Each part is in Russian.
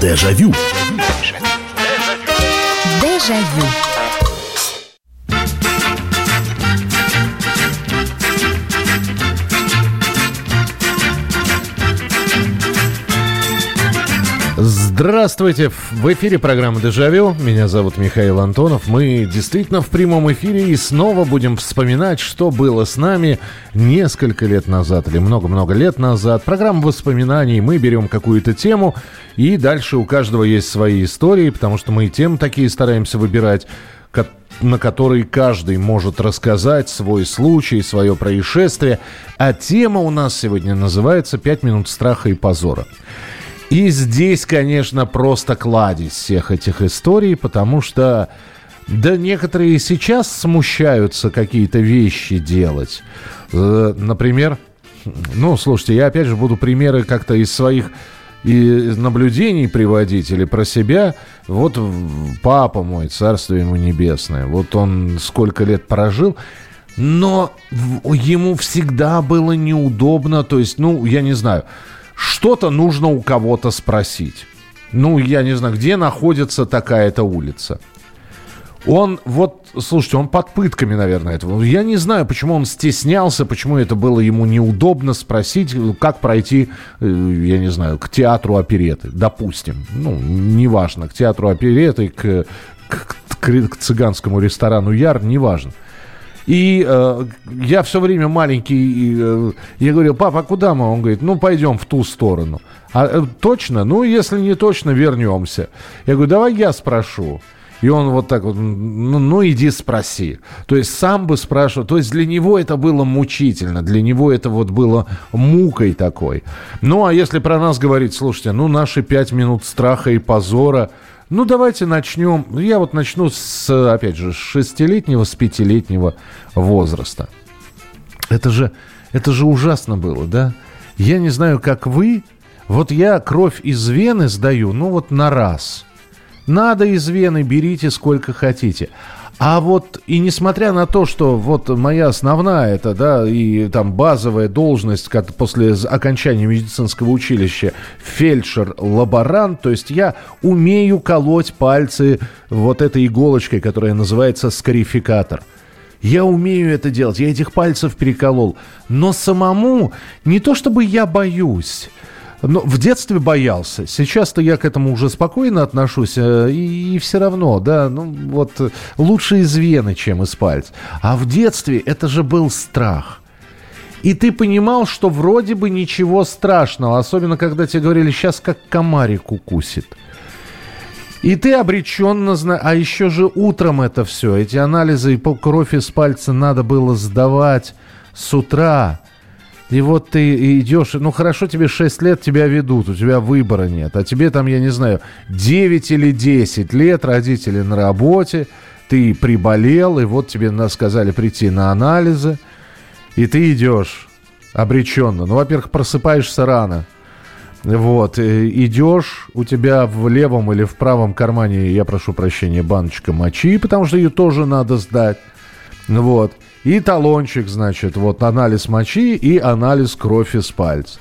Дежавю. Дежавю. Здравствуйте! В эфире программа «Дежавю». Меня зовут Михаил Антонов. Мы действительно в прямом эфире и снова будем вспоминать, что было с нами несколько лет назад или много-много лет назад. Программа воспоминаний. Мы берем какую-то тему и дальше у каждого есть свои истории, потому что мы и тем такие стараемся выбирать, на которые каждый может рассказать свой случай, свое происшествие. А тема у нас сегодня называется «Пять минут страха и позора». И здесь, конечно, просто кладезь всех этих историй, потому что, да, некоторые сейчас смущаются какие-то вещи делать. Э, например, ну, слушайте, я опять же буду примеры как-то из своих и наблюдений приводить или про себя. Вот папа мой, царство ему небесное, вот он сколько лет прожил, но ему всегда было неудобно, то есть, ну, я не знаю, что-то нужно у кого-то спросить. Ну, я не знаю, где находится такая-то улица. Он вот, слушайте, он под пытками, наверное, этого. Я не знаю, почему он стеснялся, почему это было ему неудобно спросить, как пройти, э, я не знаю, к театру опереты, допустим. Ну, неважно, к театру опереты, к, к, к, к цыганскому ресторану Яр, неважно. И э, я все время маленький, и, э, я говорю, папа, куда мы? Он говорит, ну, пойдем в ту сторону. А э, точно? Ну, если не точно, вернемся. Я говорю, давай я спрошу. И он вот так вот, ну, ну иди спроси. То есть сам бы спрашивал. То есть для него это было мучительно, для него это вот было мукой такой. Ну а если про нас говорить, слушайте, ну наши пять минут страха и позора – ну, давайте начнем. Я вот начну с, опять же, с шестилетнего, с пятилетнего возраста. Это же, это же ужасно было, да? Я не знаю, как вы. Вот я кровь из вены сдаю, ну вот на раз. Надо из вены, берите сколько хотите. А вот и несмотря на то, что вот моя основная это, да, и там базовая должность как после окончания медицинского училища фельдшер-лаборант, то есть я умею колоть пальцы вот этой иголочкой, которая называется скарификатор. Я умею это делать, я этих пальцев переколол. Но самому не то чтобы я боюсь, но в детстве боялся. Сейчас-то я к этому уже спокойно отношусь. Э, и, и все равно, да, ну вот лучше из вены, чем из пальца. А в детстве это же был страх. И ты понимал, что вроде бы ничего страшного. Особенно, когда тебе говорили, сейчас как комарик укусит. И ты обреченно знаешь, а еще же утром это все, эти анализы и кровь из пальца надо было сдавать с утра. И вот ты идешь, ну хорошо, тебе 6 лет, тебя ведут, у тебя выбора нет. А тебе там, я не знаю, 9 или 10 лет, родители на работе, ты приболел, и вот тебе сказали прийти на анализы, и ты идешь обреченно. Ну, во-первых, просыпаешься рано. Вот, идешь, у тебя в левом или в правом кармане, я прошу прощения, баночка мочи, потому что ее тоже надо сдать. Вот. И талончик, значит, вот анализ мочи и анализ крови из пальца.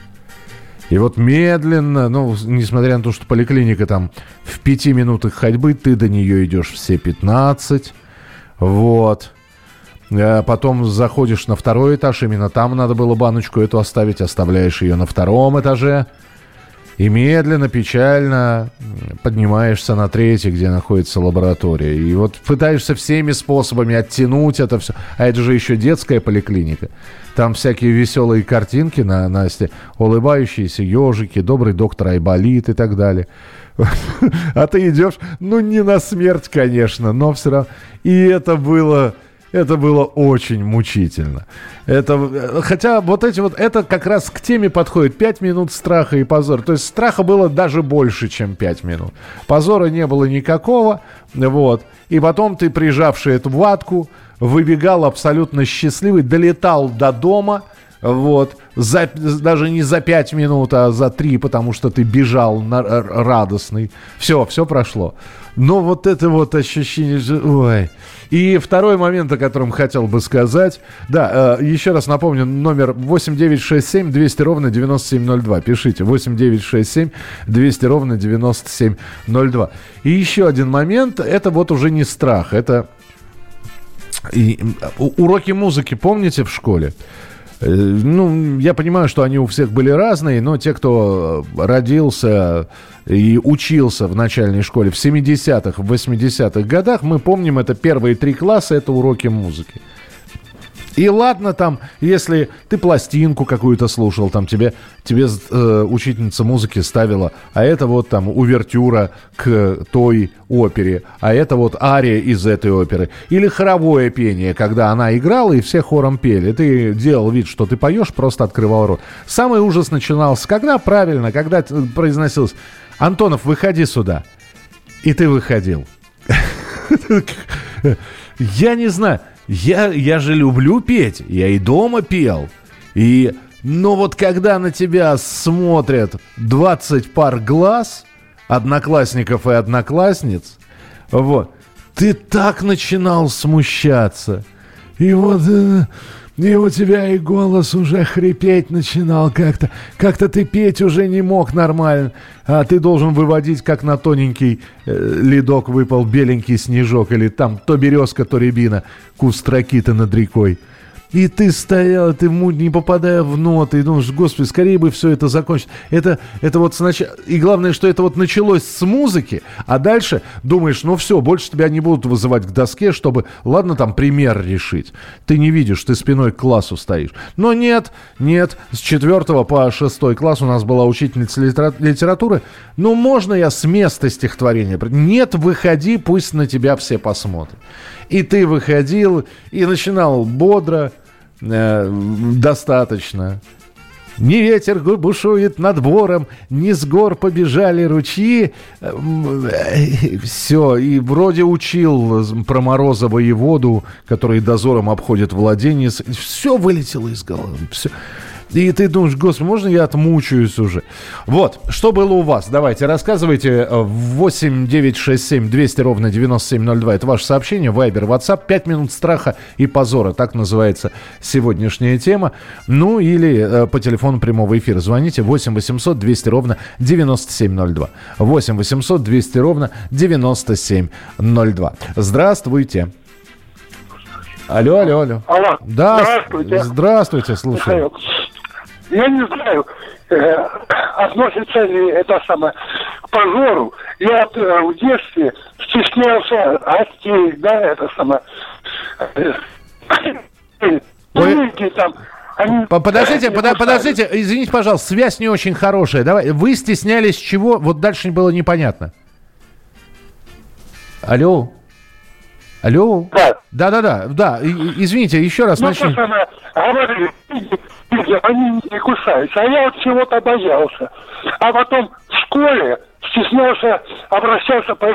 И вот медленно, ну, несмотря на то, что поликлиника там в пяти минутах ходьбы, ты до нее идешь все 15. Вот. А потом заходишь на второй этаж, именно там надо было баночку эту оставить, оставляешь ее на втором этаже. И медленно, печально поднимаешься на третий, где находится лаборатория. И вот пытаешься всеми способами оттянуть это все. А это же еще детская поликлиника. Там всякие веселые картинки на Насте, улыбающиеся ежики, добрый доктор Айболит и так далее. А ты идешь, ну не на смерть, конечно, но все равно. И это было это было очень мучительно. Это, хотя вот эти вот, это как раз к теме подходит. Пять минут страха и позора. То есть страха было даже больше, чем пять минут. Позора не было никакого. Вот. И потом ты, прижавший эту ватку, выбегал абсолютно счастливый, долетал до дома, вот, за, даже не за пять минут, а за три, потому что ты бежал на, радостный. Все, все прошло. Но вот это вот ощущение, ой. И второй момент, о котором хотел бы сказать. Да, э, еще раз напомню, номер 8967 200 ровно 9702. Пишите 8967 200 ровно 9702. И еще один момент, это вот уже не страх, это... И, уроки музыки помните в школе? Э, ну, я понимаю, что они у всех были разные, но те, кто родился и учился в начальной школе в 70-х, в 80-х годах, мы помним, это первые три класса, это уроки музыки. И ладно там, если ты пластинку какую-то слушал, там тебе, тебе э, учительница музыки ставила, а это вот там увертюра к той опере, а это вот ария из этой оперы. Или хоровое пение, когда она играла и все хором пели. Ты делал вид, что ты поешь, просто открывал рот. Самый ужас начинался, когда правильно, когда произносилось «Антонов, выходи сюда». И ты выходил. Я не знаю. Я, я же люблю петь, я и дома пел. И, но вот когда на тебя смотрят 20 пар глаз, одноклассников и одноклассниц, вот, ты так начинал смущаться. И вот... И у тебя и голос уже хрипеть начинал как-то. Как-то ты петь уже не мог нормально. А ты должен выводить, как на тоненький э, ледок выпал беленький снежок. Или там то березка, то рябина. Куст ракиты над рекой. И ты стоял, ты не попадая в ноты, и думаешь, господи, скорее бы все это закончить. Это, это вот сначала... И главное, что это вот началось с музыки, а дальше думаешь, ну все, больше тебя не будут вызывать к доске, чтобы, ладно, там пример решить. Ты не видишь, ты спиной к классу стоишь. Но нет, нет, с четвертого по шестой класс у нас была учительница литературы. Ну, можно я с места стихотворения? Нет, выходи, пусть на тебя все посмотрят. И ты выходил и начинал бодро, э, достаточно. Не ветер бушует над бором, не с гор побежали ручьи. Э, Все, и вроде учил про Морозова и воду, который дозором обходит владение. Все вылетело из головы. Все. И ты думаешь, господи, можно я отмучаюсь уже? Вот, что было у вас? Давайте, рассказывайте. 8 9 6 7 200 ровно 9702. Это ваше сообщение. Вайбер, WhatsApp. 5 минут страха и позора. Так называется сегодняшняя тема. Ну, или э, по телефону прямого эфира. Звоните 8 800 200 ровно 9702. 8 800 200 ровно 9702. Здравствуйте. Алло, алло, алло. Алло. Да, здравствуйте. Здравствуйте, слушаю. Я не знаю, э, относится ли это самое к позору. Я э, в детстве стеснялся гостей, да, это самое. Ой. там, они... Подождите, под, подождите, извините, пожалуйста, связь не очень хорошая. Давай, вы стеснялись чего? Вот дальше было непонятно. Алло. Алло. Да. Да, да, да, да. Извините, еще раз ну, начнем. Говорили, они не кусаются. А я вот чего-то боялся. А потом в школе стеснялся, обращался по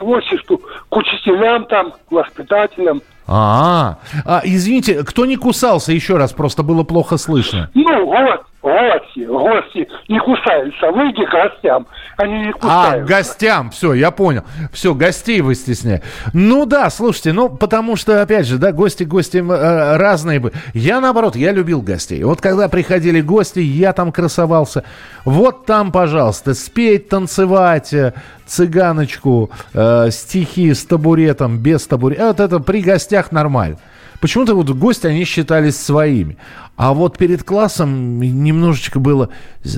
возрасту к учителям там, к воспитателям. А, -а, а, извините, кто не кусался еще раз, просто было плохо слышно. Ну, вот, гости, гости не кусаются. Выйди к гостям, они не а, кусаются. А, гостям, все, я понял. Все, гостей вы стесняете. Ну да, слушайте, ну потому что, опять же, да, гости, гости э, разные бы. Я, наоборот, я любил гостей. Вот когда приходили гости, я там красовался. Вот там, пожалуйста, спеть, танцевать, э, цыганочку, э, стихи с табуретом, без табурета. Вот это при гостях нормально. Почему-то вот гости, они считались своими. А вот перед классом немножечко было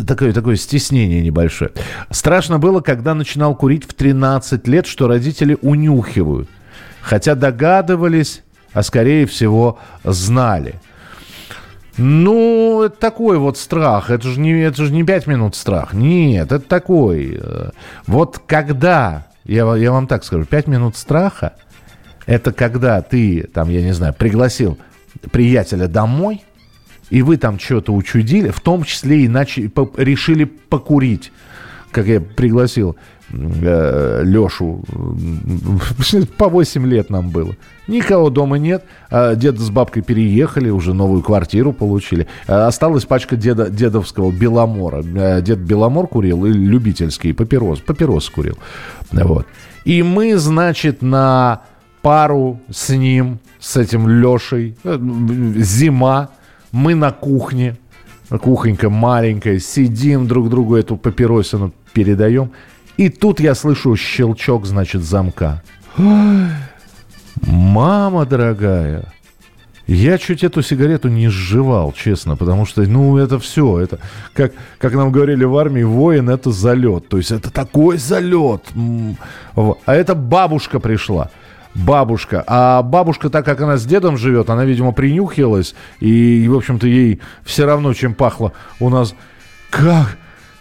такое, такое стеснение небольшое. Страшно было, когда начинал курить в 13 лет, что родители унюхивают. Хотя догадывались, а скорее всего знали. Ну, это такой вот страх. Это же не, это же не 5 минут страх. Нет, это такой. Э, вот когда, я, я вам так скажу, 5 минут страха – это когда ты, там, я не знаю, пригласил приятеля домой, и вы там что-то учудили, в том числе и начали, по, решили покурить. как я пригласил э, Лешу, по 8 лет нам было. Никого дома нет. А дед с бабкой переехали, уже новую квартиру получили. А осталась пачка деда, дедовского Беломора. Э, дед Беломор курил и любительский папирос. Папирос курил. Вот. И мы, значит, на пару с ним, с этим Лешей, э, зима, мы на кухне, кухонька маленькая, сидим друг другу эту папиросину передаем. И тут я слышу щелчок, значит, замка. Мама дорогая, я чуть эту сигарету не сживал, честно, потому что, ну, это все, это, как, как нам говорили в армии, воин это залет, то есть это такой залет. А это бабушка пришла бабушка. А бабушка, так как она с дедом живет, она, видимо, принюхилась. И, в общем-то, ей все равно, чем пахло у нас. Как?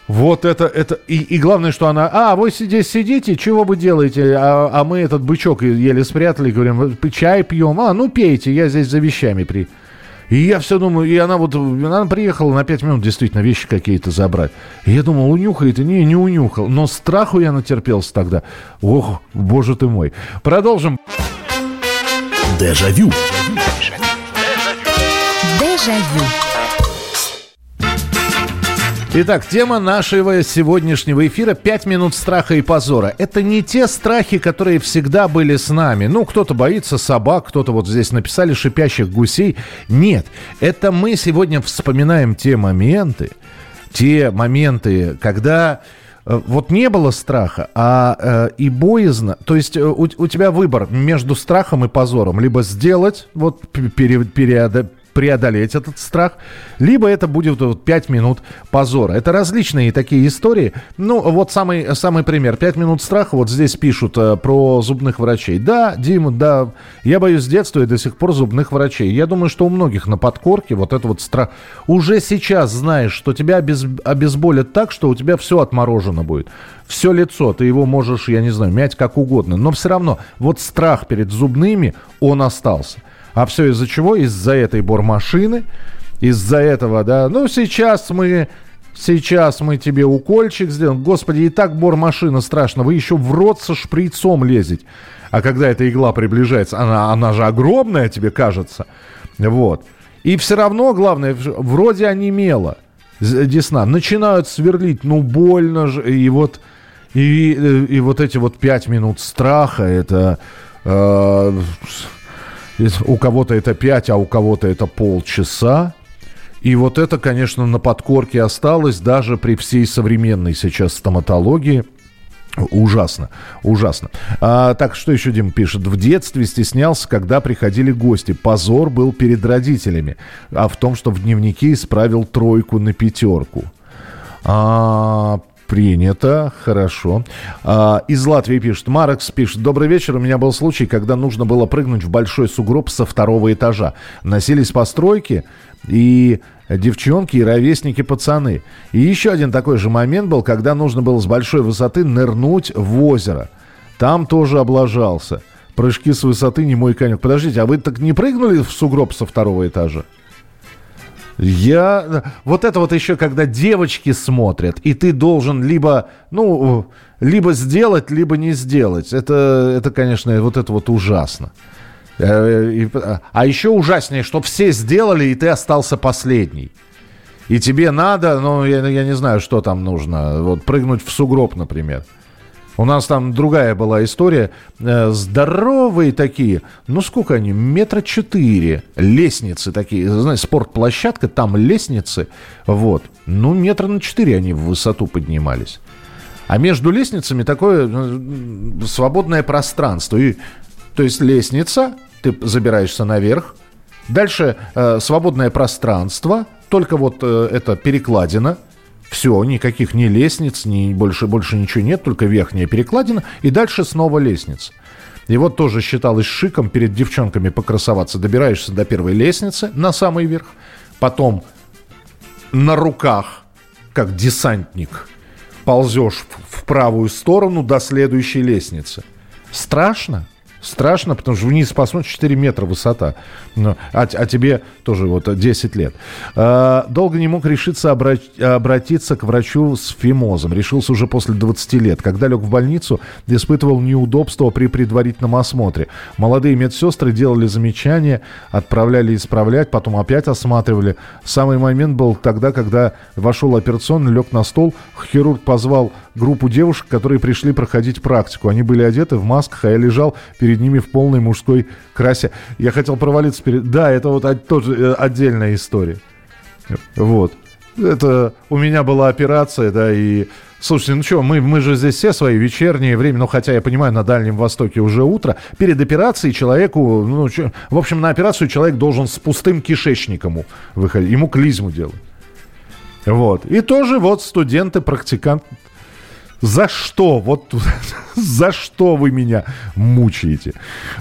Вот это, это, и, и главное, что она, а, вы здесь сидите, чего вы делаете? А, а мы этот бычок еле спрятали, говорим, чай пьем, а, ну пейте, я здесь за вещами при... И я все думаю, и она вот, она приехала на 5 минут действительно вещи какие-то забрать. И я думал, унюхает, и не, не унюхал. Но страху я натерпелся тогда. Ох, боже ты мой. Продолжим. Дежавю. Дежавю. Итак, тема нашего сегодняшнего эфира «Пять минут страха и позора». Это не те страхи, которые всегда были с нами. Ну, кто-то боится собак, кто-то вот здесь написали шипящих гусей. Нет, это мы сегодня вспоминаем те моменты, те моменты, когда э, вот не было страха, а э, и боязно. То есть э, у, у тебя выбор между страхом и позором. Либо сделать, вот пере, переода, преодолеть этот страх, либо это будет вот 5 минут позора. Это различные такие истории. Ну, вот самый, самый пример. 5 минут страха, вот здесь пишут э, про зубных врачей. Да, Дима, да, я боюсь с детства и до сих пор зубных врачей. Я думаю, что у многих на подкорке вот это вот страх. Уже сейчас знаешь, что тебя обез... обезболят так, что у тебя все отморожено будет. Все лицо, ты его можешь, я не знаю, мять как угодно. Но все равно, вот страх перед зубными, он остался. А все из-за чего? Из-за этой бормашины, из-за этого, да. Ну, сейчас мы Сейчас мы тебе укольчик сделаем. Господи, и так бормашина страшно. Вы еще в рот со шприцом лезете. А когда эта игла приближается, она, она же огромная, тебе кажется. Вот. И все равно, главное, вроде онемело. Десна. Начинают сверлить, ну больно же. И вот, и, и вот эти вот пять минут страха, это... Э, у кого-то это 5, а у кого-то это полчаса. И вот это, конечно, на подкорке осталось даже при всей современной сейчас стоматологии. Ужасно, ужасно. А, так, что еще Дим пишет? В детстве стеснялся, когда приходили гости. Позор был перед родителями. А в том, что в дневнике исправил тройку на пятерку. А, Принято, хорошо. А, из Латвии пишет, Марекс пишет, добрый вечер, у меня был случай, когда нужно было прыгнуть в большой сугроб со второго этажа. Носились постройки и девчонки и ровесники пацаны. И еще один такой же момент был, когда нужно было с большой высоты нырнуть в озеро. Там тоже облажался. Прыжки с высоты не мой конек. Подождите, а вы так не прыгнули в сугроб со второго этажа? Я... Вот это вот еще, когда девочки смотрят, и ты должен либо, ну, либо сделать, либо не сделать. Это, это конечно, вот это вот ужасно. Э, а еще ужаснее, что все сделали, и ты остался последний. И тебе надо, ну, я, я не знаю, что там нужно, вот прыгнуть в сугроб, например. У нас там другая была история. Э, здоровые такие, ну сколько они, метра четыре. Лестницы такие, знаешь, спортплощадка, там лестницы. Вот. Ну, метра на четыре они в высоту поднимались. А между лестницами такое э, свободное пространство. И, то есть лестница, ты забираешься наверх. Дальше э, свободное пространство, только вот э, это перекладина – все, никаких ни лестниц, ни больше, больше ничего нет, только верхняя перекладина, и дальше снова лестница. И вот тоже считалось шиком перед девчонками покрасоваться. Добираешься до первой лестницы на самый верх, потом на руках, как десантник, ползешь в правую сторону до следующей лестницы. Страшно? Страшно, потому что вниз посмотришь 4 метра высота. Ну, а, а тебе тоже вот 10 лет. А, долго не мог решиться обрати, обратиться к врачу с фимозом. Решился уже после 20 лет. Когда лег в больницу, испытывал неудобства при предварительном осмотре. Молодые медсестры делали замечания, отправляли исправлять, потом опять осматривали. Самый момент был тогда, когда вошел операционный, лег на стол, хирург позвал группу девушек, которые пришли проходить практику. Они были одеты в масках, а я лежал перед ними в полной мужской красе. Я хотел провалиться перед... Да, это вот тоже э, отдельная история. Вот. Это у меня была операция, да, и... Слушайте, ну что, мы, мы же здесь все свои вечерние время, ну хотя я понимаю, на Дальнем Востоке уже утро. Перед операцией человеку, ну, чё, в общем, на операцию человек должен с пустым кишечником выходить, ему клизму делать. Вот. И тоже вот студенты, практиканты, за что? Вот за что вы меня мучаете?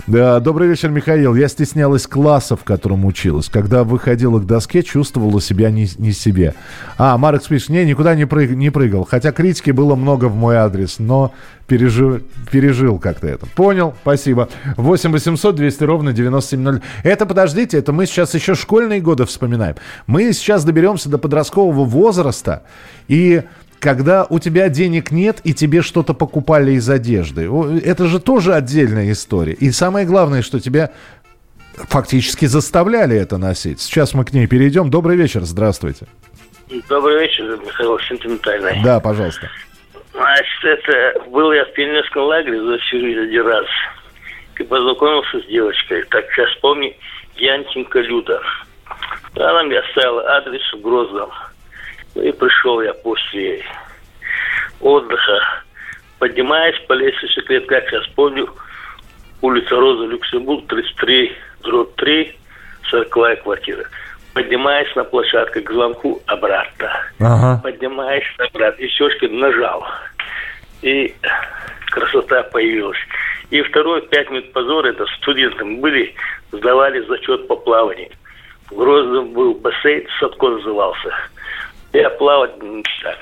Добрый вечер, Михаил. Я стеснялась класса, в котором училась. Когда выходила к доске, чувствовала себя не, не себе. А, Марк пишет, не, никуда не, прыг, не прыгал. Хотя критики было много в мой адрес, но пережил, пережил как-то это. Понял, спасибо. 8 800 200 ровно 9702. Это, подождите, это мы сейчас еще школьные годы вспоминаем. Мы сейчас доберемся до подросткового возраста, и когда у тебя денег нет и тебе что-то покупали из одежды. Это же тоже отдельная история. И самое главное, что тебя фактически заставляли это носить. Сейчас мы к ней перейдем. Добрый вечер, здравствуйте. Добрый вечер, Михаил Сентиментальный. Да, пожалуйста. Значит, это был я в пионерском лагере за один раз. И познакомился с девочкой. Так сейчас помню, Янченко Люда. Она мне оставила адрес в Грозном. Ну и пришел я после отдыха. Поднимаясь по лестнице клет, как сейчас помню, улица Роза, Люксембург, 33, дробь 3, 40 квартира. Поднимаясь на площадку к звонку обратно. Ага. Поднимаясь обратно. И Сёшкин нажал. И красота появилась. И второй, пять минут позора, это студентам были, сдавали зачет по плаванию. В Грозном был бассейн, Садко назывался. Я плавать так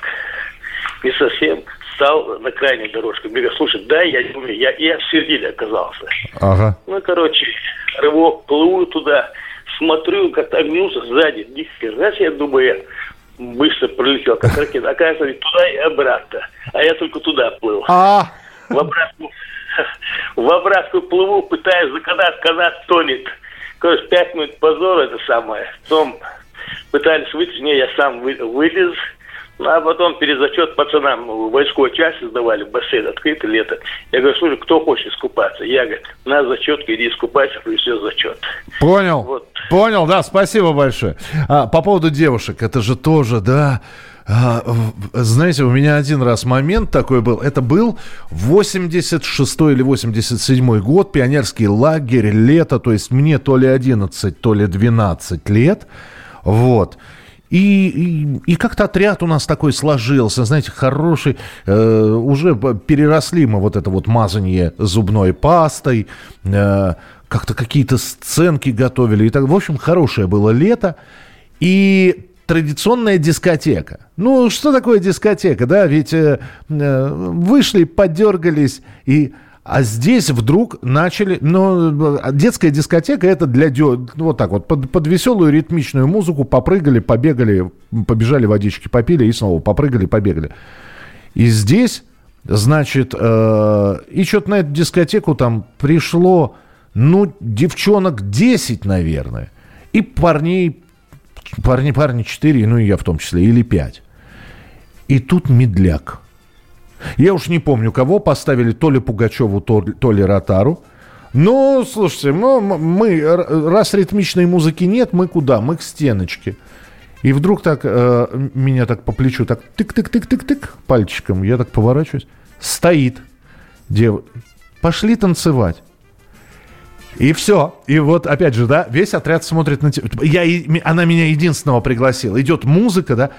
не совсем стал на крайней дорожке. Говорю, слушай, да, я не умею. Я, я в середине оказался. Ага. Ну, короче, рывок, плыву туда, смотрю, как огнился сзади. Нифига я думаю, я быстро пролетел, как ракета. Оказывается, туда и обратно. А я только туда плыл. А. В обратку, в обратку плыву, пытаюсь за канат, канат тонет. Короче, пять минут позора это самое. Потом пытались выйти, не, я сам вы, вылез, ну, а потом перезачет пацанам войсковой части сдавали, бассейн открытый лето. Я говорю, слушай, кто хочет искупаться? Я говорю, на зачетку иди искупайся, и все зачет. Понял, вот. понял, да, спасибо большое. А, по поводу девушек, это же тоже, да, а, знаете, у меня один раз момент такой был. Это был 86 или 87 год, пионерский лагерь, лето, то есть мне то ли 11, то ли 12 лет. Вот. И, и, и как-то отряд у нас такой сложился, знаете, хороший. Э, уже переросли мы вот это вот мазание зубной пастой, э, как-то какие-то сценки готовили. И так, в общем, хорошее было лето. И традиционная дискотека. Ну, что такое дискотека, да? Ведь э, э вышли, подергались и а здесь вдруг начали, ну, детская дискотека это для, вот так вот, под, под веселую ритмичную музыку попрыгали, побегали, побежали водички, попили и снова попрыгали, побегали. И здесь, значит, э, и что-то на эту дискотеку там пришло, ну, девчонок 10, наверное, и парней, парни, парни 4, ну и я в том числе, или 5. И тут медляк – я уж не помню, кого поставили, то ли Пугачеву, то, то ли Ротару. Но, слушайте, мы, мы, раз ритмичной музыки нет, мы куда? Мы к стеночке. И вдруг так э, меня так по плечу, так тык-тык-тык-тык-тык пальчиком, я так поворачиваюсь. Стоит дев... Пошли танцевать. И все. И вот, опять же, да, весь отряд смотрит на тебя. Я, она меня единственного пригласила. Идет музыка, да,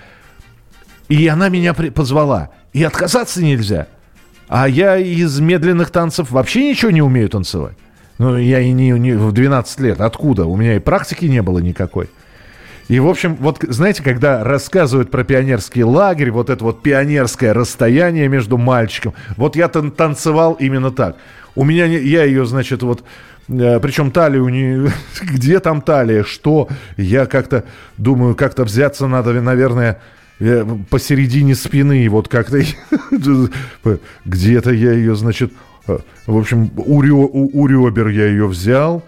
и она меня позвала. И отказаться нельзя. А я из медленных танцев вообще ничего не умею танцевать. Ну, я и не, не в 12 лет. Откуда? У меня и практики не было никакой. И, в общем, вот, знаете, когда рассказывают про пионерский лагерь, вот это вот пионерское расстояние между мальчиком, вот я тан танцевал именно так. У меня, я ее, значит, вот э, причем талию не... Где там талия? Что? Я как-то думаю, как-то взяться надо, наверное, э, посередине спины. Вот как-то... Где-то я ее, значит... Э, в общем, у, рё, у, у ребер я ее взял.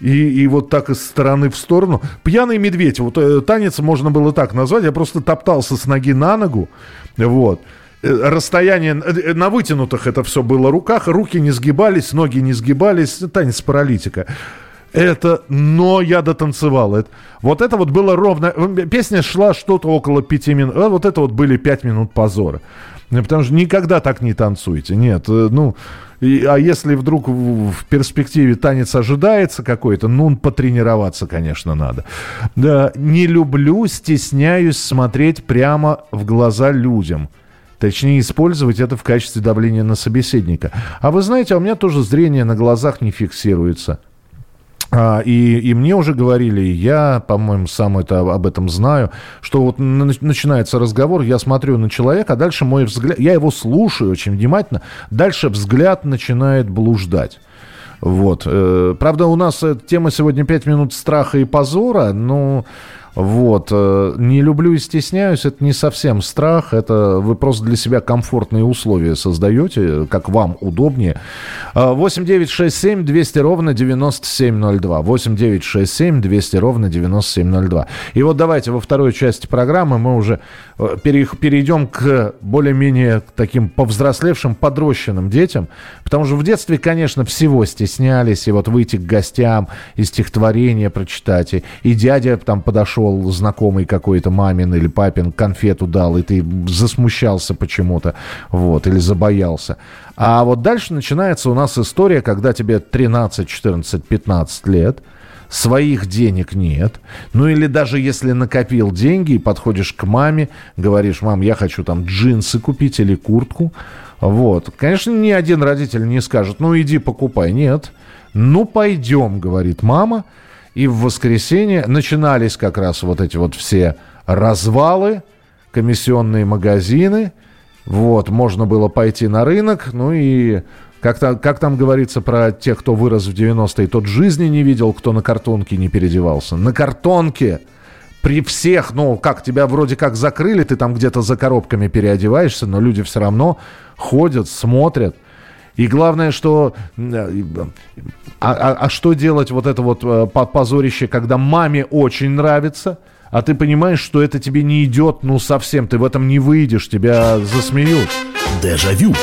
И, и вот так из стороны в сторону. Пьяный медведь. Вот э, танец можно было так назвать. Я просто топтался с ноги на ногу. Вот. Э, расстояние э, на вытянутых это все было руках. Руки не сгибались, ноги не сгибались. Танец паралитика. Это, но я дотанцевал. Это, вот это вот было ровно. Песня шла что-то около пяти минут. Вот это вот были пять минут позора. Потому что никогда так не танцуйте. Нет, ну, и, а если вдруг в, в перспективе танец ожидается какой-то, ну, потренироваться, конечно, надо. Да, не люблю, стесняюсь смотреть прямо в глаза людям. Точнее, использовать это в качестве давления на собеседника. А вы знаете, а у меня тоже зрение на глазах не фиксируется. А, и, и мне уже говорили, я, по-моему, сам это, об этом знаю, что вот начинается разговор, я смотрю на человека, а дальше мой взгляд, я его слушаю очень внимательно, дальше взгляд начинает блуждать. Вот. Э, правда, у нас э, тема сегодня 5 минут страха и позора, но вот. Э, не люблю и стесняюсь, это не совсем страх, это вы просто для себя комфортные условия создаете, как вам удобнее. 8 9 6 7 200 ровно 9702. 8 9 6 7 200 ровно 9702. И вот давайте во второй части программы мы уже э, перейдем к более-менее таким повзрослевшим, подрощенным детям, потому что в детстве, конечно, всего стеснялись, и вот выйти к гостям, и стихотворение прочитать, и, и дядя там подошел пришел знакомый какой-то мамин или папин, конфету дал, и ты засмущался почему-то, вот, или забоялся. А вот дальше начинается у нас история, когда тебе 13, 14, 15 лет, своих денег нет. Ну или даже если накопил деньги и подходишь к маме, говоришь, мам, я хочу там джинсы купить или куртку. Вот. Конечно, ни один родитель не скажет, ну иди покупай. Нет. Ну пойдем, говорит мама. И в воскресенье начинались как раз вот эти вот все развалы, комиссионные магазины. Вот, можно было пойти на рынок, ну и как, -то, как там говорится про тех, кто вырос в 90-е, тот жизни не видел, кто на картонке не переодевался. На картонке! При всех, ну, как, тебя вроде как закрыли, ты там где-то за коробками переодеваешься, но люди все равно ходят, смотрят. И главное, что... Э, а, а, а что делать вот это вот э, позорище, когда маме очень нравится, а ты понимаешь, что это тебе не идет, ну, совсем, ты в этом не выйдешь, тебя засмеют. Дежавю.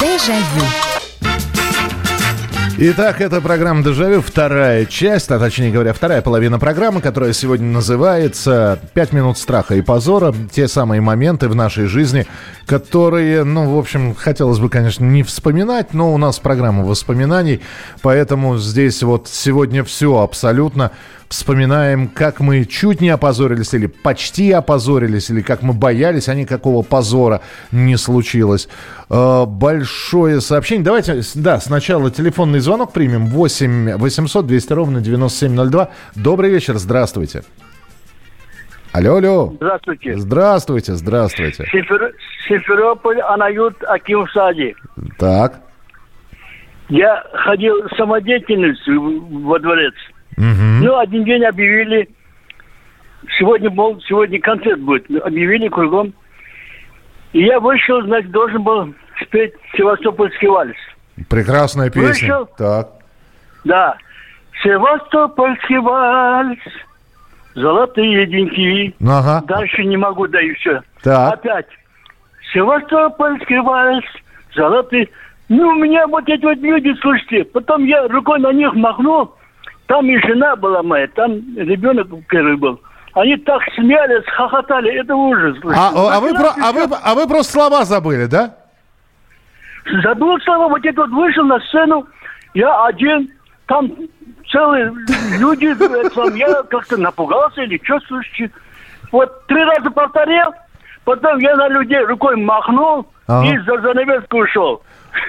Дежавю. Итак, это программа «Дежавю», вторая часть, а точнее говоря, вторая половина программы, которая сегодня называется «Пять минут страха и позора». Те самые моменты в нашей жизни, которые, ну, в общем, хотелось бы, конечно, не вспоминать, но у нас программа воспоминаний, поэтому здесь вот сегодня все абсолютно вспоминаем, как мы чуть не опозорились или почти опозорились, или как мы боялись, а никакого позора не случилось. Э, большое сообщение. Давайте, да, сначала телефонный звонок примем. 8 800 200 ровно 9702. Добрый вечер, здравствуйте. Алло, алло. Здравствуйте. Здравствуйте, здравствуйте. Симфер... Симферополь, Анают, Аким Сади. Так. Я ходил самодеятельностью во дворец. Угу. Ну, один день объявили, сегодня, мол, сегодня концерт будет. Объявили кругом. И я вышел, значит, должен был спеть Севастопольский вальс. Прекрасная песня. Вышел. Так. Да. Севастопольский вальс, золотые деньги. Ага. Дальше не могу, да и все. Так. Опять. Севастопольский вальс, золотые... Ну, у меня вот эти вот люди, слушайте, потом я рукой на них махнул, там и жена была моя, там ребенок первый был. Они так смеялись, хохотали, это ужас. А, а, вы, про, а, вы, а вы просто слова забыли, да? Забыл слова, вот это вот вышел на сцену, я один, там целые люди, я как-то напугался или что, слушайте. Вот три раза повторил, потом я на людей рукой махнул ага. и за занавеску ушел.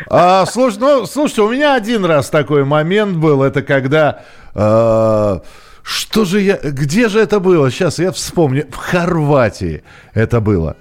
А, слушай, ну, слушайте, у меня один раз такой момент был, это когда... Э, Что же я... Где же это было? Сейчас я вспомню. В Хорватии это было.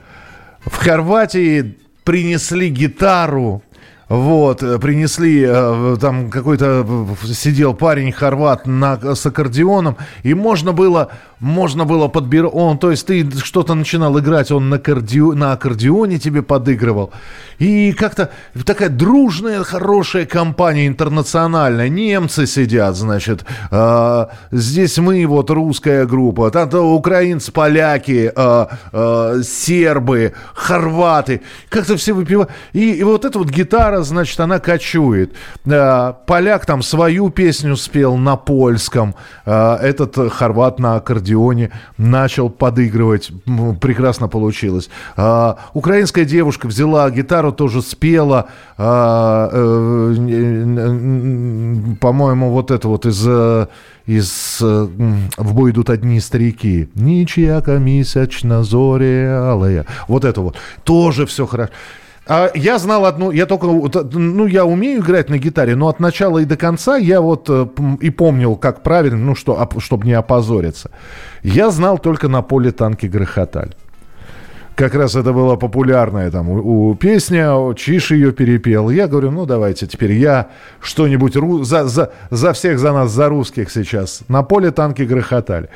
В Хорватии принесли гитару вот, э, принесли, э, там какой-то сидел парень хорват на, с аккордеоном, и можно было, можно было подбирать, он, то есть ты что-то начинал играть, он на, аккордео, на аккордеоне тебе подыгрывал. И как-то такая дружная, хорошая компания интернациональная. Немцы сидят, значит, э, здесь мы, вот русская группа, там украинцы, поляки, э, э, сербы, хорваты. Как-то все выпивают. И, и вот эта вот гитара, значит, она кочует. Э, поляк там свою песню спел на польском. Э, этот хорват на аккордеоне начал подыгрывать. Прекрасно получилось. Э, украинская девушка взяла гитару, тоже спела. Э, э, по-моему, вот это вот из из «В бой идут одни старики». «Ничья комисячна зоре алая». Вот это вот. Тоже все хорошо. А я знал одну, я только, ну, я умею играть на гитаре, но от начала и до конца я вот э, и помнил, как правильно, ну, что, чтобы не опозориться. Я знал только на поле танки грохотали. Как раз это была популярная там у, у песня, Чиш ее перепел. Я говорю, ну давайте теперь я что-нибудь ру, за, за, за всех за нас, за русских сейчас. На поле танки грохотали.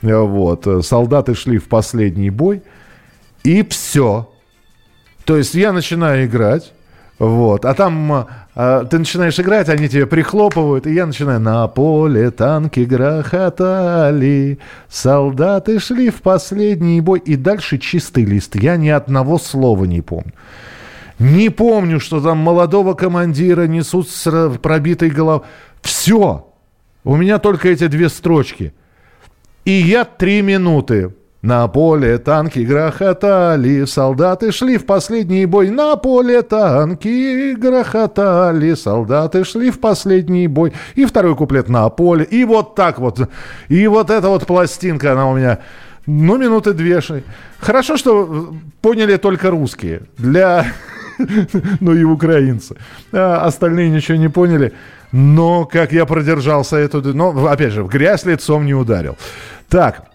Вот. Солдаты шли в последний бой. И все. То есть я начинаю играть, вот. А там а, ты начинаешь играть, они тебе прихлопывают, и я начинаю на поле танки грохотали, солдаты шли в последний бой, и дальше чистый лист. Я ни одного слова не помню. Не помню, что там молодого командира несут с пробитой головой. Все. У меня только эти две строчки. И я три минуты на поле танки грохотали, солдаты шли в последний бой. На поле танки грохотали, солдаты шли в последний бой. И второй куплет на поле. И вот так вот. И вот эта вот пластинка, она у меня... Ну, минуты две. Хорошо, что поняли только русские. Для... Ну и украинцы. А остальные ничего не поняли. Но как я продержался эту... Но, опять же, в грязь лицом не ударил. Так,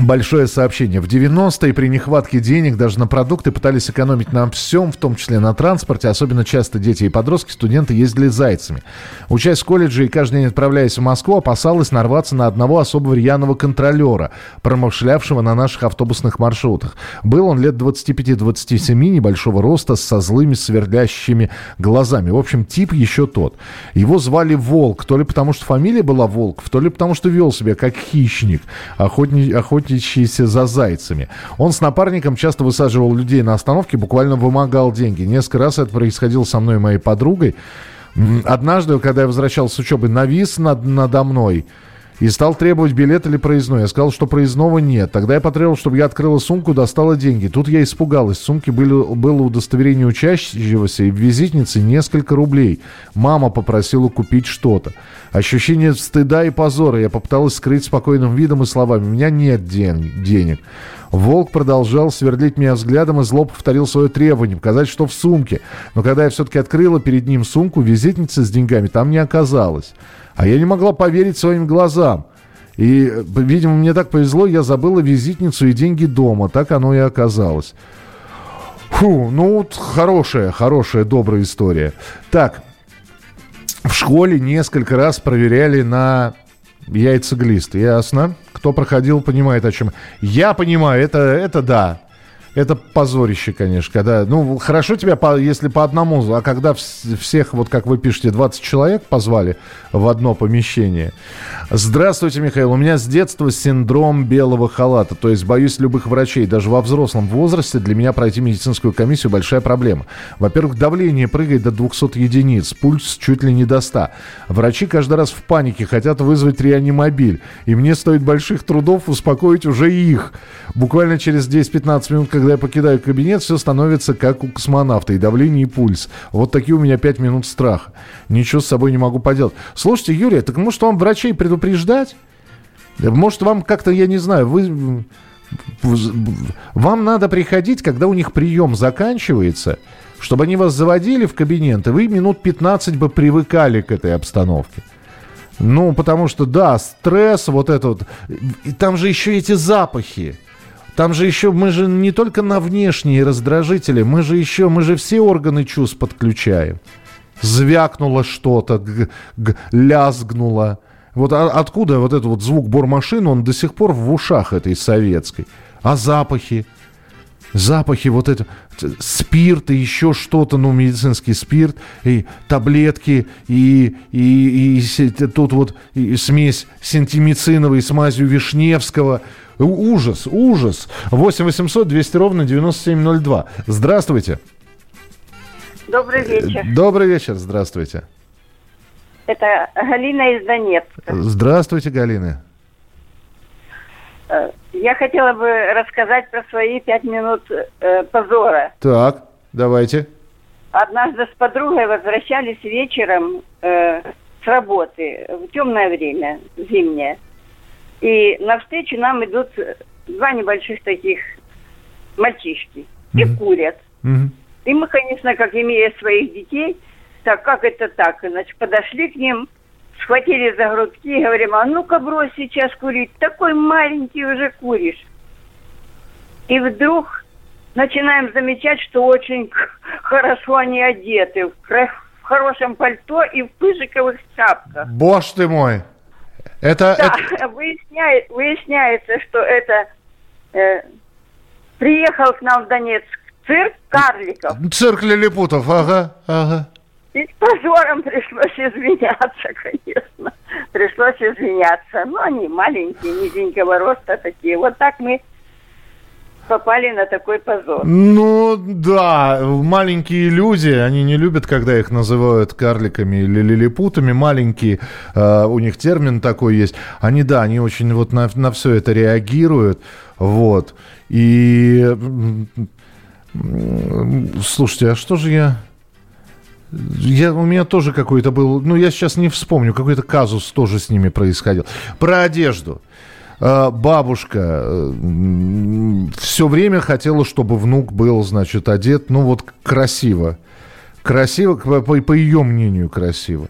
Большое сообщение. В 90-е при нехватке денег даже на продукты пытались экономить на всем, в том числе на транспорте. Особенно часто дети и подростки, студенты ездили зайцами. Учась в колледже и каждый день отправляясь в Москву, опасалась нарваться на одного особо рьяного контролера, промышлявшего на наших автобусных маршрутах. Был он лет 25-27, небольшого роста, со злыми сверлящими глазами. В общем, тип еще тот. Его звали Волк, то ли потому, что фамилия была Волк, то ли потому, что вел себя как хищник, охотник, охотник охотящиеся за зайцами. Он с напарником часто высаживал людей на остановке, буквально вымогал деньги. Несколько раз это происходило со мной и моей подругой. Однажды, когда я возвращался с учебы, навис над, надо мной и стал требовать билет или проездной. Я сказал, что проездного нет. Тогда я потребовал, чтобы я открыла сумку, достала деньги. Тут я испугалась. В сумке было, было удостоверение учащегося и в визитнице несколько рублей. Мама попросила купить что-то. Ощущение стыда и позора. Я попыталась скрыть спокойным видом и словами. У меня нет ден- денег. Волк продолжал сверлить меня взглядом и зло повторил свое требование, показать, что в сумке. Но когда я все-таки открыла перед ним сумку, визитницы с деньгами там не оказалось. А я не могла поверить своим глазам. И, видимо, мне так повезло, я забыла визитницу и деньги дома. Так оно и оказалось. Фу, ну, вот хорошая, хорошая, добрая история. Так, в школе несколько раз проверяли на яйцеглист. Ясно? Кто проходил, понимает, о чем. Я понимаю, это, это да. Это позорище, конечно, когда... Ну, хорошо тебя, по, если по одному, а когда всех, вот как вы пишете, 20 человек позвали в одно помещение. Здравствуйте, Михаил. У меня с детства синдром белого халата, то есть боюсь любых врачей. Даже во взрослом возрасте для меня пройти медицинскую комиссию большая проблема. Во-первых, давление прыгает до 200 единиц, пульс чуть ли не до 100. Врачи каждый раз в панике хотят вызвать реанимобиль. И мне стоит больших трудов успокоить уже их. Буквально через 10-15 минут, когда я покидаю кабинет, все становится как у космонавта. И давление, и пульс. Вот такие у меня 5 минут страха. Ничего с собой не могу поделать. Слушайте, Юрий, так может вам врачей предупреждать? Может вам как-то, я не знаю, вы... Вам надо приходить, когда у них прием заканчивается, чтобы они вас заводили в кабинет, и вы минут 15 бы привыкали к этой обстановке. Ну, потому что, да, стресс, вот это вот. И там же еще эти запахи. Там же еще, мы же не только на внешние раздражители, мы же еще, мы же все органы чувств подключаем. Звякнуло что-то, лязгнуло. Вот а- откуда вот этот вот звук бормашины, он до сих пор в ушах этой советской. А запахи? Запахи, вот это, спирт и еще что-то, ну, медицинский спирт, и таблетки, и, и, и т- тут вот и смесь синтимициновой с мазью Вишневского. Ужас, ужас. 8 800 200 ровно 9702. Здравствуйте. Добрый вечер. Добрый вечер, здравствуйте. Это Галина из Донецка. Здравствуйте, Галина. Э, Я хотела бы рассказать про свои пять минут э, позора. Так, давайте. Однажды с подругой возвращались вечером э, с работы в темное время, зимнее. И навстречу нам идут два небольших таких мальчишки и курят. Мгм. И мы, конечно, как имея своих детей, так как это так? Значит, подошли к ним, схватили за грудки и говорим, а ну-ка брось сейчас курить, такой маленький уже куришь. И вдруг начинаем замечать, что очень хорошо они одеты, в хорошем пальто и в пыжиковых шапках. Боже ты мой. Это, Да, это- выясняет- выясняется, что это э, приехал к нам в Донецк цирк карликов. цирк лилипутов, ага, ага. И с позором пришлось извиняться, конечно. Пришлось извиняться. Ну, они маленькие, низенького роста такие. Вот так мы попали на такой позор. Ну, да, маленькие люди, они не любят, когда их называют карликами или лилипутами. Маленькие, э, у них термин такой есть. Они, да, они очень вот на, на все это реагируют. Вот. И, слушайте, а что же я... Я, у меня тоже какой-то был, ну, я сейчас не вспомню, какой-то казус тоже с ними происходил. Про одежду. Бабушка все время хотела, чтобы внук был, значит, одет, ну, вот красиво. Красиво, по, по- по ее мнению, красиво.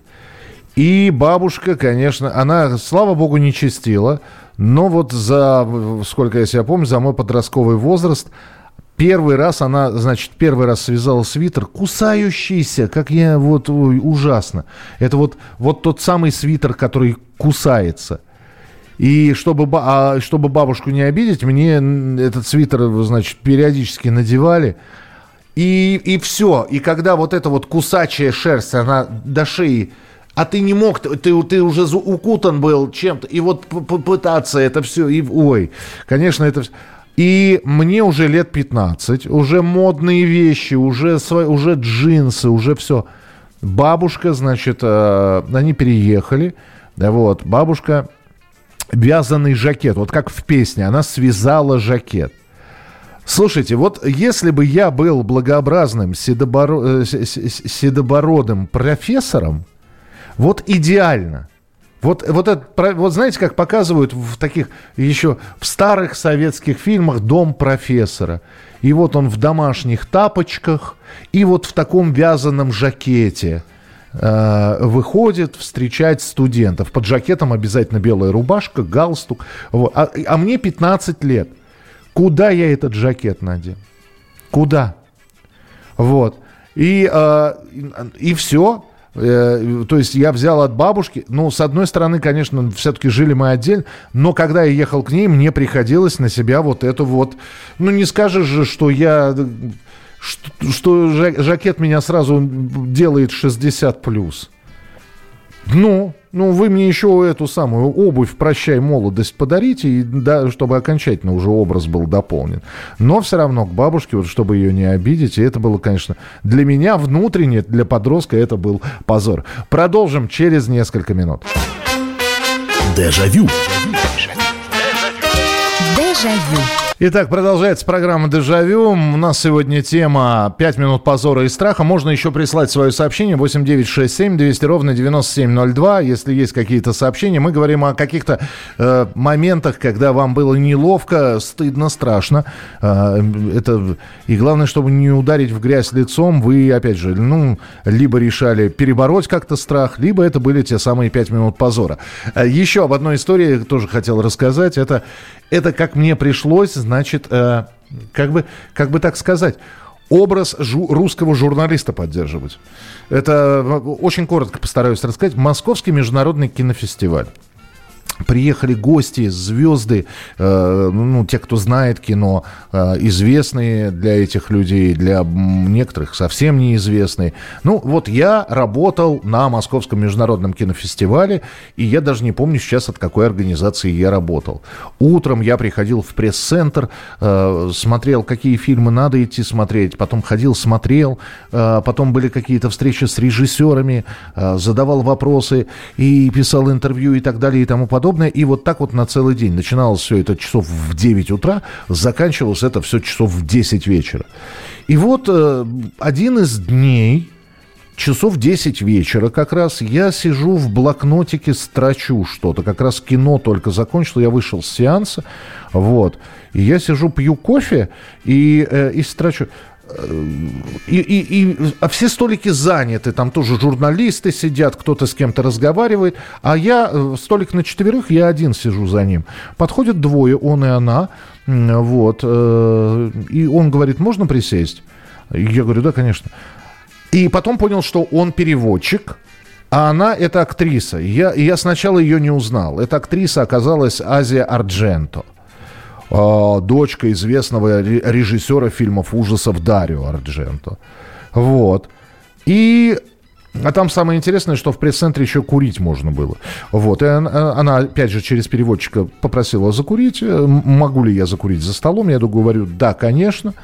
И бабушка, конечно, она, слава богу, не чистила, но вот за, сколько я себя помню, за мой подростковый возраст, первый раз она, значит, первый раз связала свитер, кусающийся, как я, вот, ой, ужасно. Это вот, вот тот самый свитер, который кусается. И чтобы, а чтобы бабушку не обидеть, мне этот свитер, значит, периодически надевали. И, и все. И когда вот эта вот кусачая шерсть, она до шеи, а ты не мог, ты, ты уже укутан был чем-то, и вот попытаться это все, и ой, конечно, это... вс- И мне уже лет 15, уже модные вещи, уже, свои, уже джинсы, уже все. Бабушка, значит, э, они переехали, да вот, бабушка вязаный жакет, вот как в песне, она связала жакет. Слушайте, вот если бы я был благообразным седоборо- э, седобородым профессором, вот идеально. Вот, вот, это, вот знаете, как показывают в таких еще в старых советских фильмах дом профессора. И вот он в домашних тапочках и вот в таком вязаном жакете выходит встречать студентов. Под жакетом обязательно белая рубашка, галстук. Вот. А, а мне 15 лет. Куда я этот жакет надену? Куда? Вот. И, э, и все. Э, то есть я взял от бабушки. Ну, с одной стороны, конечно, все-таки жили мы отдельно. Но когда я ехал к ней, мне приходилось на себя вот эту вот... Ну, не скажешь же, что я... Что, что жа- жакет меня сразу делает 60 плюс. Ну, ну, вы мне еще эту самую обувь «Прощай, молодость» подарите, и, да, чтобы окончательно уже образ был дополнен. Но все равно к бабушке, вот, чтобы ее не обидеть, и это было, конечно, для меня внутренне, для подростка это был позор. Продолжим через несколько минут. Дежавю. Дежавю. Итак, продолжается программа «Дежавю». У нас сегодня тема «5 минут позора и страха». Можно еще прислать свое сообщение 8967 200 ровно 9702. Если есть какие-то сообщения, мы говорим о каких-то э, моментах, когда вам было неловко, стыдно, страшно. Э, это И главное, чтобы не ударить в грязь лицом, вы, опять же, ну, либо решали перебороть как-то страх, либо это были те самые 5 минут позора. Э, еще об одной истории тоже хотел рассказать. Это, это как мне пришлось, значит, э, как, бы, как бы так сказать, образ жу- русского журналиста поддерживать. Это э, очень коротко постараюсь рассказать. Московский международный кинофестиваль. Приехали гости, звезды, э, ну, те, кто знает кино, э, известные для этих людей, для некоторых совсем неизвестные. Ну, вот я работал на Московском международном кинофестивале, и я даже не помню сейчас, от какой организации я работал. Утром я приходил в пресс-центр, э, смотрел, какие фильмы надо идти смотреть, потом ходил, смотрел, э, потом были какие-то встречи с режиссерами, э, задавал вопросы и писал интервью и так далее и тому подобное подобное. И вот так вот на целый день. Начиналось все это часов в 9 утра, заканчивалось это все часов в 10 вечера. И вот э, один из дней, часов 10 вечера как раз, я сижу в блокнотике, строчу что-то. Как раз кино только закончил, я вышел с сеанса, вот. И я сижу, пью кофе и, э, и строчу. И, и, и, а все столики заняты, там тоже журналисты сидят, кто-то с кем-то разговаривает, а я, э, столик на четверых, я один сижу за ним. Подходят двое, он и она, вот, э, и он говорит, можно присесть? Я говорю, да, конечно. И потом понял, что он переводчик, а она это актриса. Я, я сначала ее не узнал. Эта актриса оказалась Азия Ардженто. А, дочка известного режиссера фильмов ужасов Дарио Ардженто. Вот. И а там самое интересное, что в пресс-центре еще курить можно было. Вот. И она, она, опять же, через переводчика попросила закурить. Э, могу ли я закурить за столом? Я говорю, да, конечно.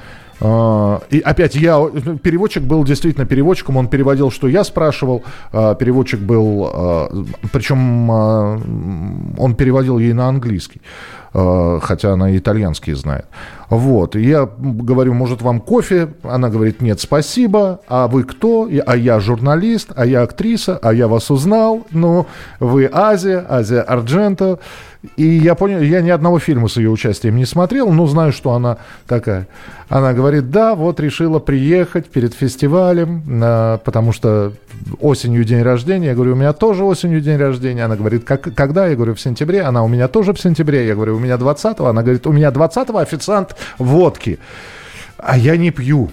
А, и опять я, переводчик был действительно переводчиком, он переводил, что я спрашивал, а, переводчик был, причем он переводил ей на английский. Э, хотя она итальянский знает. Вот, и я говорю, может, вам кофе? Она говорит, нет, спасибо. А вы кто? А я журналист, а я актриса, а я вас узнал. Ну, вы Азия, Азия Арджента. И я понял, я ни одного фильма с ее участием не смотрел, но знаю, что она такая. Она говорит, да, вот решила приехать перед фестивалем, потому что осенью день рождения. Я говорю, у меня тоже осенью день рождения. Она говорит, как, когда? Я говорю, в сентябре. Она у меня тоже в сентябре. Я говорю, у меня 20-го. Она говорит, у меня 20-го официант водки. А я не пью.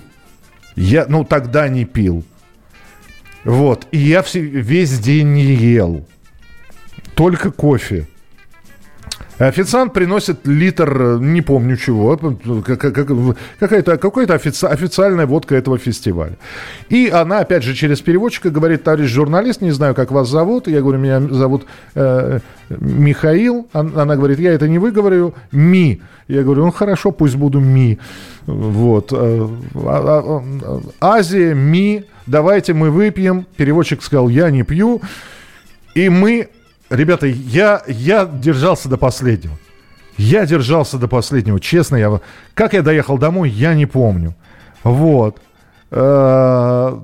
Я, ну, тогда не пил. Вот. И я все, весь день не ел. Только кофе. Официант приносит литр, не помню чего, какая-то какая офици, официальная водка этого фестиваля. И она, опять же, через переводчика говорит, товарищ журналист, не знаю, как вас зовут. Я говорю, меня зовут э, Михаил. Она говорит, я это не выговорю, Ми. Я говорю, ну хорошо, пусть буду Ми. Вот. Э, а, а, а, Азия, Ми, давайте мы выпьем. Переводчик сказал, я не пью. И мы Ребята, я, я держался до последнего. Я держался до последнего, честно. Я, как я доехал домой, я не помню. Вот. Э,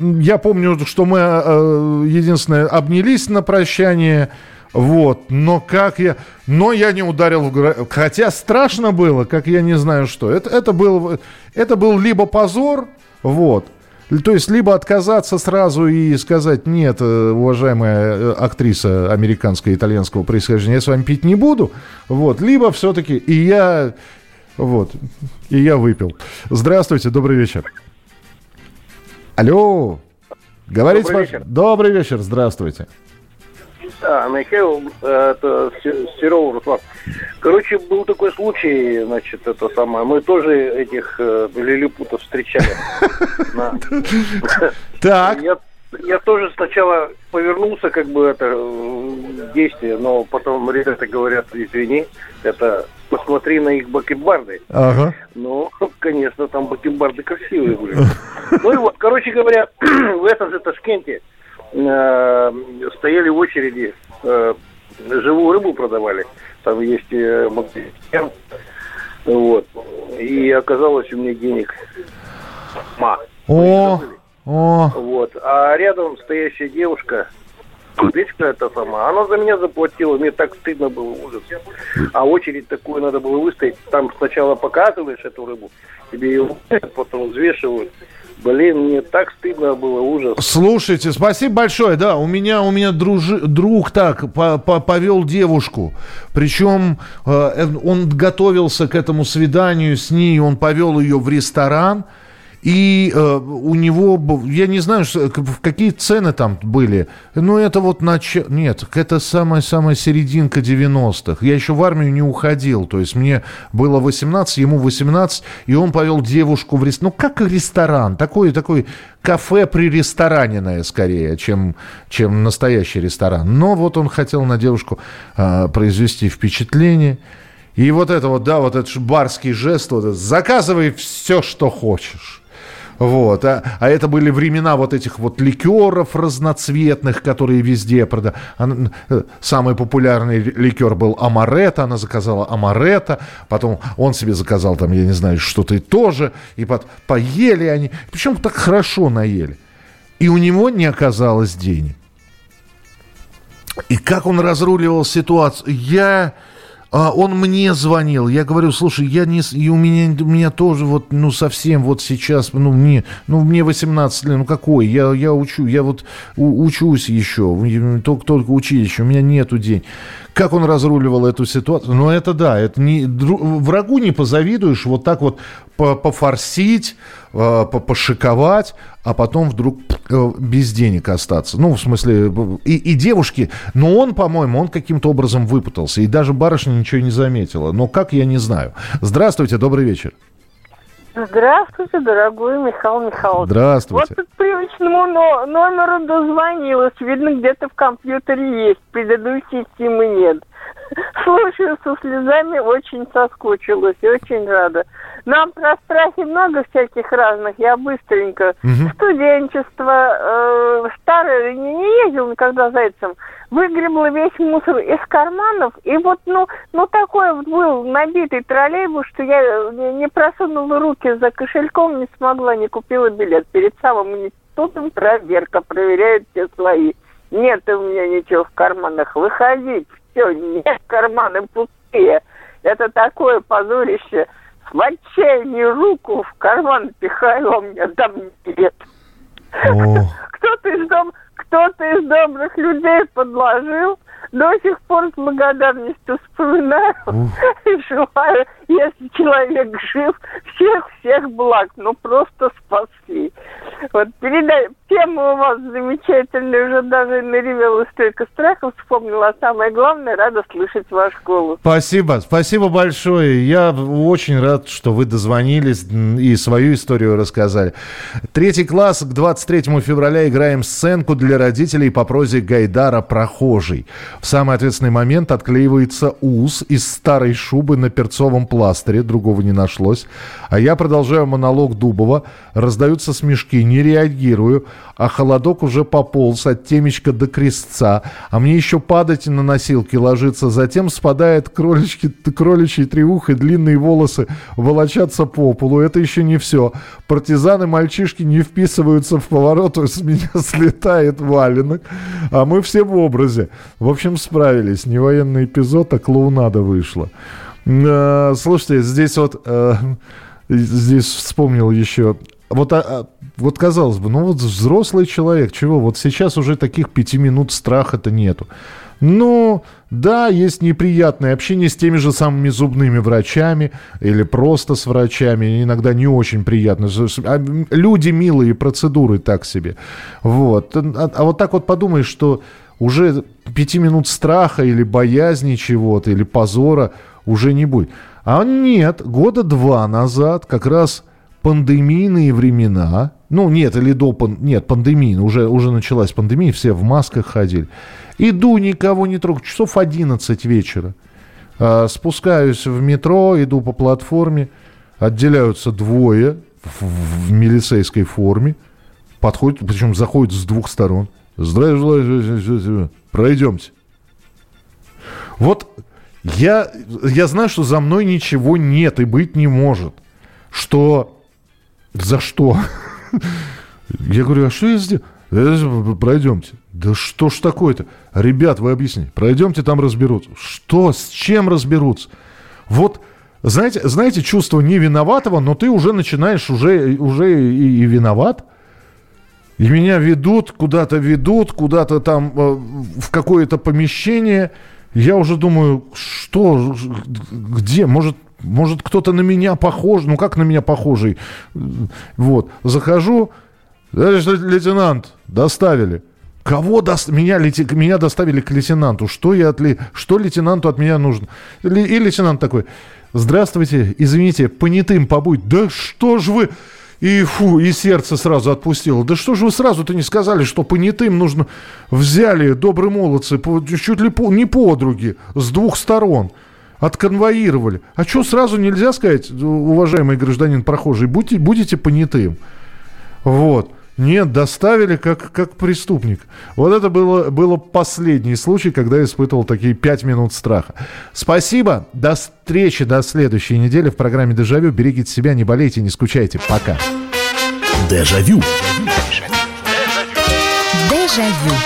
я помню, что мы э, единственное обнялись на прощание. Вот, но как я... Но я не ударил в... Хотя страшно было, как я не знаю что. Это, это, был, это был либо позор, вот, то есть либо отказаться сразу и сказать, нет, э, уважаемая э, актриса американского итальянского происхождения, я с вами пить не буду, вот, либо все-таки и я, вот, и я выпил. Здравствуйте, добрый вечер. Алло, говорите, добрый вечер. Добрый вечер, здравствуйте. Да, Михаил, это Серова Руслан. Короче, был такой случай, значит, это самое. Мы тоже этих э, лилипутов встречали. Так. Я тоже сначала повернулся, как бы это действие, но потом ребята говорят, извини, это посмотри на их бакенбарды. Ага. Ну, конечно, там бакенбарды красивые были. Ну и вот, короче говоря, в этом же Ташкенте э, стояли в очереди, э, живую рыбу продавали. Там есть э, Вот. И оказалось у меня денег ма. О, о, Вот. А рядом стоящая девушка, Гречка это сама, она за меня заплатила, мне так стыдно было, ужас. А очередь такую надо было выстоять. Там сначала показываешь эту рыбу, тебе ее потом взвешивают. Блин, мне так стыдно было, ужас. Слушайте, спасибо большое. Да, у меня у меня дружи, друг так по, по- повел девушку, причем э, он готовился к этому свиданию с ней, он повел ее в ресторан. И э, у него, я не знаю, что- какие цены там были. Но это вот нач... Нет, это самая-самая серединка 90-х. Я еще в армию не уходил. То есть мне было 18, ему 18, и он повел девушку в ресторан. Ну, как ресторан. Такой, такой кафе при рестораниное скорее, чем, чем настоящий ресторан. Но вот он хотел на девушку э, произвести впечатление. И вот это вот, да, вот этот барский жест, вот это, заказывай все, что хочешь. Вот. А, а это были времена вот этих вот ликеров разноцветных, которые везде продают. Самый популярный ликер был Амаретто, она заказала Амаретто, потом он себе заказал там, я не знаю, что-то и тоже, и под, поели они, причем так хорошо наели. И у него не оказалось денег. И как он разруливал ситуацию? Я... А он мне звонил, я говорю, слушай, я не, и у меня, у меня тоже вот, ну, совсем вот сейчас, ну, мне, ну, мне 18 лет, ну, какой, я, я учу, я вот у- учусь еще, только, только училище, у меня нету денег. Как он разруливал эту ситуацию? Ну, это да, это не, врагу не позавидуешь, вот так вот по- пофорсить, э, по- пошиковать, а потом вдруг э, без денег остаться. Ну, в смысле, и, и девушки, но он, по-моему, он каким-то образом выпутался, и даже барышня ничего не заметила. Но как, я не знаю. Здравствуйте, добрый вечер. Здравствуйте, дорогой Михаил Михайлович. Здравствуйте. Вот к привычному но- номеру дозвонилась. Видно, где-то в компьютере есть. Предыдущей темы нет. Слушаю со слезами, очень соскучилась и очень рада. Нам про страхи много всяких разных. Я быстренько. Студенчество, э, старое, не, не ездил никогда зайцем. Выгребла весь мусор из карманов. И вот, ну, ну такой вот был набитый троллейбус, что я не, не просунула руки за кошельком, не смогла, не купила билет. Перед самым институтом проверка, проверяют все свои. Нет у меня ничего в карманах. Выходить, все, нет, карманы пустые. Это такое позорище. В отчаянии руку в карман пихаю, а у меня там нет. О, Кто-то из, дом, кто-то из добрых людей подложил. До сих пор с благодарностью вспоминаю и желаю, если человек жив, всех-всех благ, ну просто спасли. Вот передай, тема у вас замечательная, уже даже наревелась столько страхов, вспомнила, а самое главное, рада слышать ваш голос. Спасибо, спасибо большое. Я очень рад, что вы дозвонились и свою историю рассказали. Третий класс к 23 февраля играем сценку для родителей по прозе Гайдара «Прохожий». В самый ответственный момент отклеивается ус из старой шубы на перцовом пластыре, другого не нашлось. А я продолжаю монолог Дубова, раздаются смешки, не реагирую, а холодок уже пополз от темечка до крестца, а мне еще падать на носилки ложиться, затем спадает кролички, кроличий треух длинные волосы волочатся по полу. Это еще не все. Партизаны-мальчишки не вписываются в поворот, с меня слетает валенок, а мы все в образе. В общем, справились. Не военный эпизод, а клоунада вышла. Э, Слушайте, здесь вот... э, Здесь вспомнил еще вот, а, а, вот казалось бы, ну вот взрослый человек, чего, вот сейчас уже таких пяти минут страха-то нету. Ну, да, есть неприятное общение с теми же самыми зубными врачами или просто с врачами, иногда не очень приятно. А Люди милые, процедуры так себе. Вот. А, а вот так вот подумаешь, что уже пяти минут страха или боязни чего-то, или позора уже не будет. А нет, года два назад как раз пандемийные времена, ну нет, или до пан... нет, пандемии, уже, уже началась пандемия, все в масках ходили. Иду, никого не трогаю, часов 11 вечера. А, спускаюсь в метро, иду по платформе, отделяются двое в, в милицейской форме, подходят, причем заходят с двух сторон. Здравия желаю, пройдемте. Вот Я, я знаю, что за мной ничего нет и быть не может. Что... За что? Я говорю, а что я сделал? «Э, Пройдемте. Да что ж такое-то? Ребят, вы объясните. Пройдемте, там разберутся. Что? С чем разберутся? Вот, знаете, знаете, чувство не виноватого, но ты уже начинаешь уже, уже и, и виноват. И меня ведут, куда-то ведут, куда-то там э, в какое-то помещение. Я уже думаю, что, где, может, может кто-то на меня похож, ну как на меня похожий. Вот, захожу, Товарищ лейтенант, доставили. Кого дос... меня, лети... меня доставили к лейтенанту? Что, я от... что лейтенанту от меня нужно? И лейтенант такой, здравствуйте, извините, понятым побудь. Да что ж вы... И фу, и сердце сразу отпустило. Да что же вы сразу-то не сказали, что понятым нужно... Взяли добрые молодцы, чуть ли по- не подруги, с двух сторон. Отконвоировали. А что сразу нельзя сказать, уважаемый гражданин прохожий, будьте, будете понятым? Вот. Нет, доставили как, как преступник. Вот это было, было последний случай, когда я испытывал такие пять минут страха. Спасибо. До встречи, до следующей недели в программе «Дежавю». Берегите себя, не болейте, не скучайте. Пока. Дежавю. Дежавю. Дежавю.